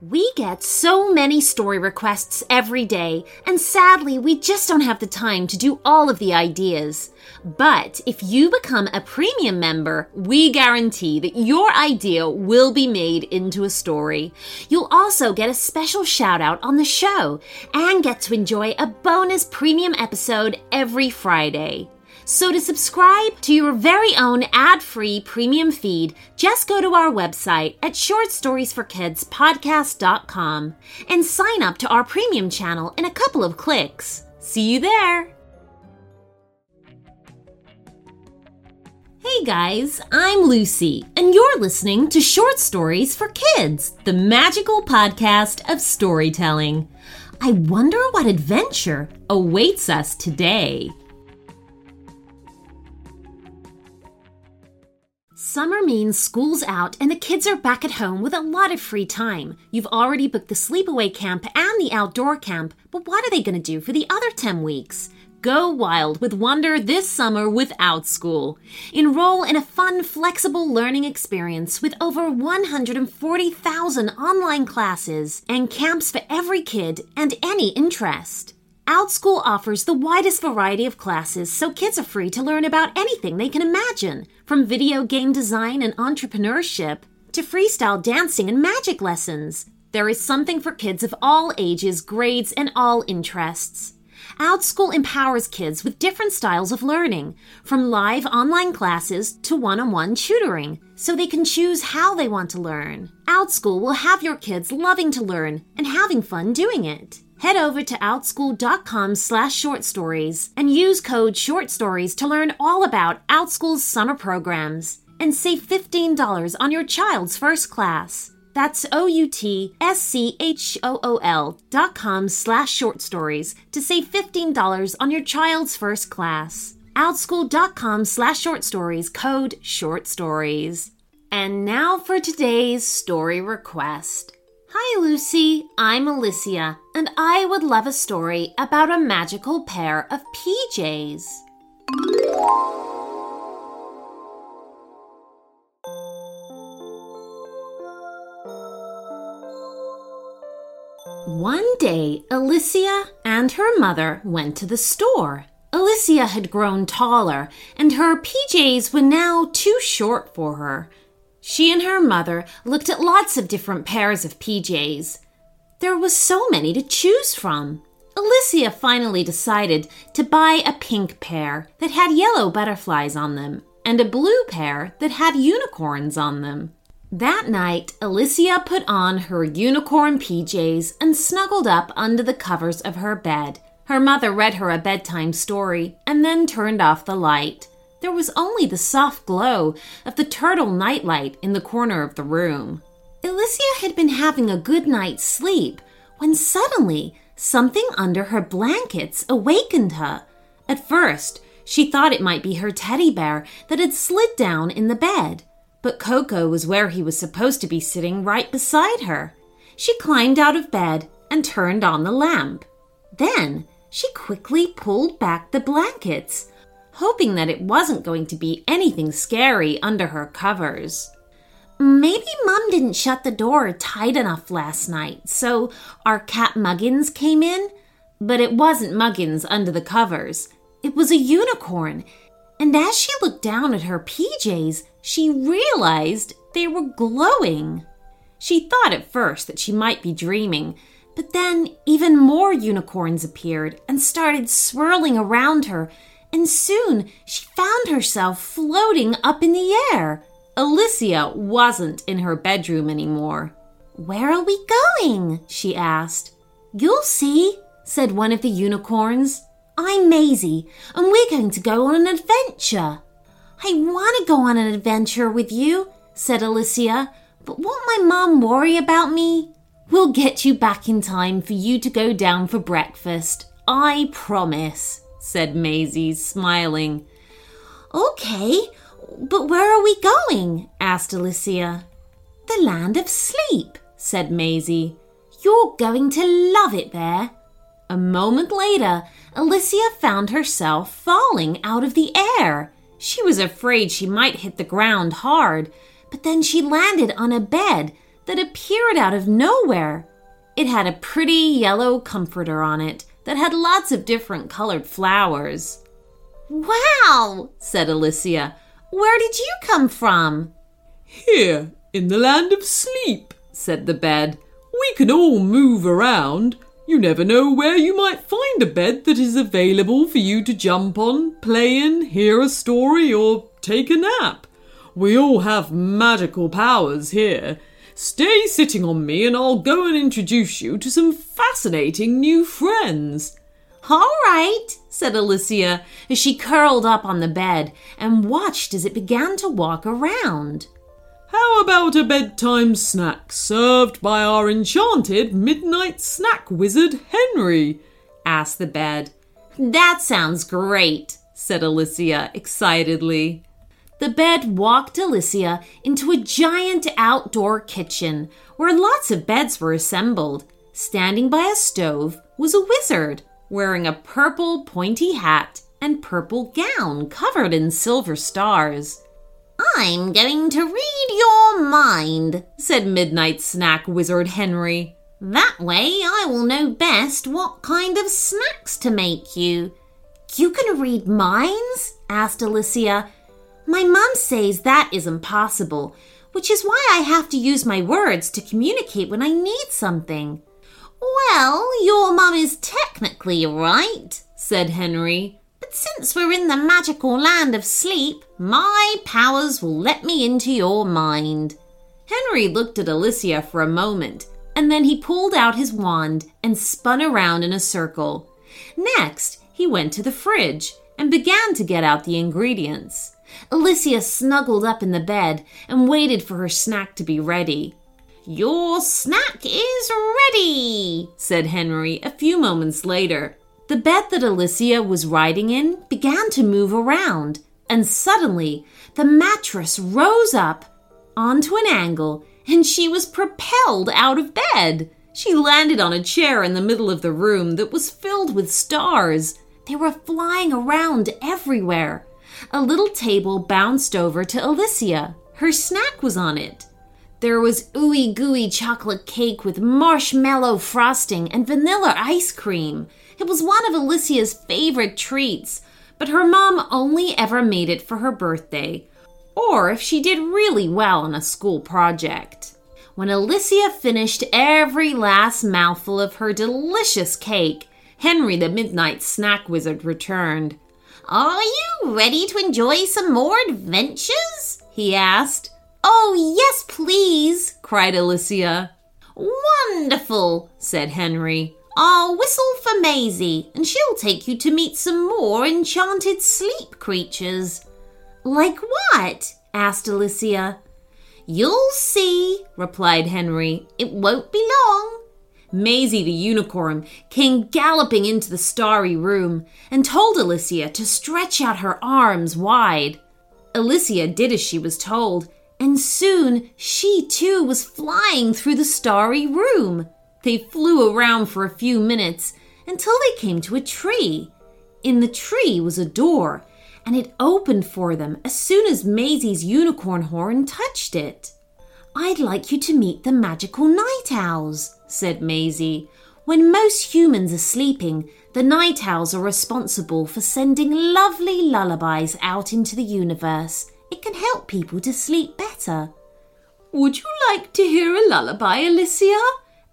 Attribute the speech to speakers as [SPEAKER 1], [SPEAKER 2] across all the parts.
[SPEAKER 1] We get so many story requests every day, and sadly, we just don't have the time to do all of the ideas. But if you become a premium member, we guarantee that your idea will be made into a story. You'll also get a special shout out on the show and get to enjoy a bonus premium episode every Friday. So, to subscribe to your very own ad free premium feed, just go to our website at shortstoriesforkidspodcast.com and sign up to our premium channel in a couple of clicks. See you there! Hey guys, I'm Lucy, and you're listening to Short Stories for Kids, the magical podcast of storytelling. I wonder what adventure awaits us today. Summer means school's out and the kids are back at home with a lot of free time. You've already booked the sleepaway camp and the outdoor camp, but what are they going to do for the other 10 weeks? Go wild with wonder this summer without school. Enroll in a fun, flexible learning experience with over 140,000 online classes and camps for every kid and any interest. OutSchool offers the widest variety of classes so kids are free to learn about anything they can imagine, from video game design and entrepreneurship to freestyle dancing and magic lessons. There is something for kids of all ages, grades, and all interests. OutSchool empowers kids with different styles of learning, from live online classes to one on one tutoring, so they can choose how they want to learn. OutSchool will have your kids loving to learn and having fun doing it. Head over to outschool.com slash short stories and use code short stories to learn all about OutSchool's summer programs and save $15 on your child's first class. That's O-U-T-S-C-H-O-O-L dot com slash short stories to save $15 on your child's first class. Outschool.com slash short stories, code short stories. And now for today's story request. Hi, Lucy. I'm Alicia, and I would love a story about a magical pair of PJs. One day, Alicia and her mother went to the store. Alicia had grown taller, and her PJs were now too short for her. She and her mother looked at lots of different pairs of PJs. There was so many to choose from. Alicia finally decided to buy a pink pair that had yellow butterflies on them and a blue pair that had unicorns on them. That night, Alicia put on her unicorn PJs and snuggled up under the covers of her bed. Her mother read her a bedtime story and then turned off the light. There was only the soft glow of the turtle nightlight in the corner of the room. Alicia had been having a good night's sleep when suddenly something under her blankets awakened her. At first, she thought it might be her teddy bear that had slid down in the bed but Coco was where he was supposed to be sitting right beside her. She climbed out of bed and turned on the lamp. Then she quickly pulled back the blankets, hoping that it wasn't going to be anything scary under her covers. Maybe Mum didn't shut the door tight enough last night, so our cat Muggins came in. But it wasn't Muggins under the covers. It was a unicorn, and as she looked down at her PJs, she realized they were glowing. She thought at first that she might be dreaming, but then even more unicorns appeared and started swirling around her, and soon she found herself floating up in the air. Alicia wasn't in her bedroom anymore. Where are we going? she asked. You'll see, said one of the unicorns. I'm Maisie, and we're going to go on an adventure. I want to go on an adventure with you, said Alicia, but won't my mom worry about me? We'll get you back in time for you to go down for breakfast. I promise, said Maisie, smiling. Okay, but where are we going? asked Alicia. The land of sleep, said Maisie. You're going to love it there. A moment later, Alicia found herself falling out of the air. She was afraid she might hit the ground hard, but then she landed on a bed that appeared out of nowhere. It had a pretty yellow comforter on it that had lots of different colored flowers. Wow, said Alicia. Where did you come from?
[SPEAKER 2] Here, in the land of sleep, said the bed. We can all move around. You never know where you might find a bed that is available for you to jump on, play in, hear a story, or take a nap. We all have magical powers here. Stay sitting on me and I'll go and introduce you to some fascinating new friends.
[SPEAKER 1] All right, said Alicia as she curled up on the bed and watched as it began to walk around.
[SPEAKER 2] How about a bedtime snack served by our enchanted midnight snack wizard Henry? asked the bed.
[SPEAKER 1] That sounds great, said Alicia excitedly. The bed walked Alicia into a giant outdoor kitchen where lots of beds were assembled. Standing by a stove was a wizard wearing a purple pointy hat and purple gown covered in silver stars. I'm going to read your mind, said Midnight Snack Wizard Henry. That way I will know best what kind of snacks to make you. You can read minds? asked Alicia. My mum says that is impossible, which is why I have to use my words to communicate when I need something. Well, your mum is technically right, said Henry. But since we're in the magical land of sleep, my powers will let me into your mind. Henry looked at Alicia for a moment, and then he pulled out his wand and spun around in a circle. Next, he went to the fridge and began to get out the ingredients. Alicia snuggled up in the bed and waited for her snack to be ready. Your snack is ready, said Henry a few moments later. The bed that Alicia was riding in began to move around, and suddenly the mattress rose up onto an angle and she was propelled out of bed. She landed on a chair in the middle of the room that was filled with stars. They were flying around everywhere. A little table bounced over to Alicia. Her snack was on it. There was ooey gooey chocolate cake with marshmallow frosting and vanilla ice cream. It was one of Alicia's favorite treats, but her mom only ever made it for her birthday, or if she did really well on a school project. When Alicia finished every last mouthful of her delicious cake, Henry the Midnight Snack Wizard returned. Are you ready to enjoy some more adventures? he asked. Oh, yes, please, cried Alicia. Wonderful, said Henry. I'll whistle for Maisie, and she'll take you to meet some more enchanted sleep creatures. Like what? asked Alicia. You'll see, replied Henry. It won't be long. Maisie the unicorn came galloping into the starry room and told Alicia to stretch out her arms wide. Alicia did as she was told and soon she too was flying through the starry room. They flew around for a few minutes until they came to a tree. In the tree was a door, and it opened for them as soon as Maisie's unicorn horn touched it. I'd like you to meet the magical night owls, said Maisie. When most humans are sleeping, the night owls are responsible for sending lovely lullabies out into the universe it can help people to sleep better. Would you like to hear a lullaby, Alicia?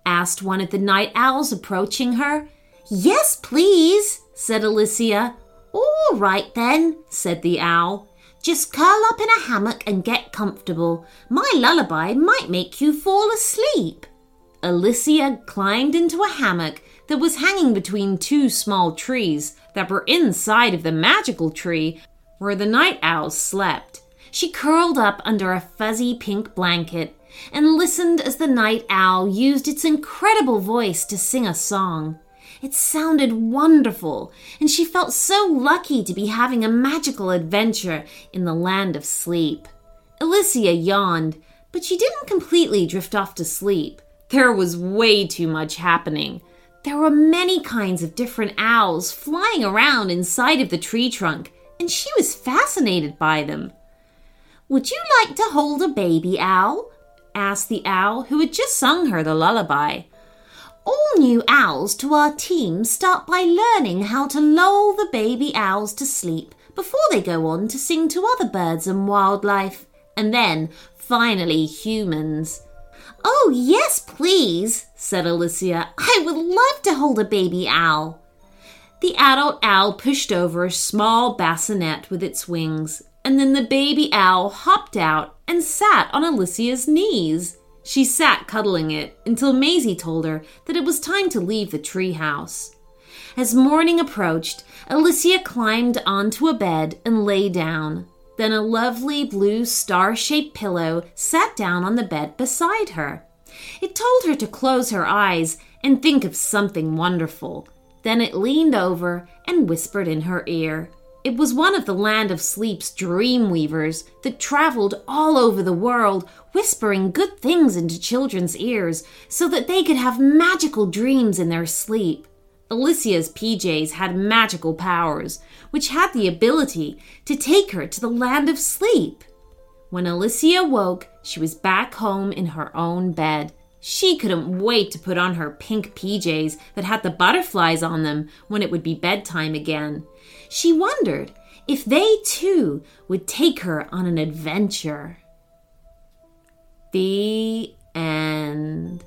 [SPEAKER 1] asked one of the night owls, approaching her. Yes, please, said Alicia. All right then, said the owl. Just curl up in a hammock and get comfortable. My lullaby might make you fall asleep. Alicia climbed into a hammock that was hanging between two small trees that were inside of the magical tree where the night owls slept. She curled up under a fuzzy pink blanket and listened as the night owl used its incredible voice to sing a song. It sounded wonderful, and she felt so lucky to be having a magical adventure in the land of sleep. Alicia yawned, but she didn't completely drift off to sleep. There was way too much happening. There were many kinds of different owls flying around inside of the tree trunk, and she was fascinated by them. Would you like to hold a baby owl? asked the owl who had just sung her the lullaby. All new owls to our team start by learning how to lull the baby owls to sleep before they go on to sing to other birds and wildlife, and then, finally, humans. Oh, yes, please, said Alicia. I would love to hold a baby owl. The adult owl pushed over a small bassinet with its wings, and then the baby owl hopped out and sat on Alicia's knees. She sat cuddling it until Maisie told her that it was time to leave the tree house. As morning approached, Alicia climbed onto a bed and lay down. Then a lovely blue star shaped pillow sat down on the bed beside her. It told her to close her eyes and think of something wonderful. Then it leaned over and whispered in her ear. It was one of the Land of Sleep's dream weavers that traveled all over the world, whispering good things into children's ears so that they could have magical dreams in their sleep. Alicia's PJs had magical powers, which had the ability to take her to the Land of Sleep. When Alicia woke, she was back home in her own bed. She couldn't wait to put on her pink PJs that had the butterflies on them when it would be bedtime again she wondered if they too would take her on an adventure. The end.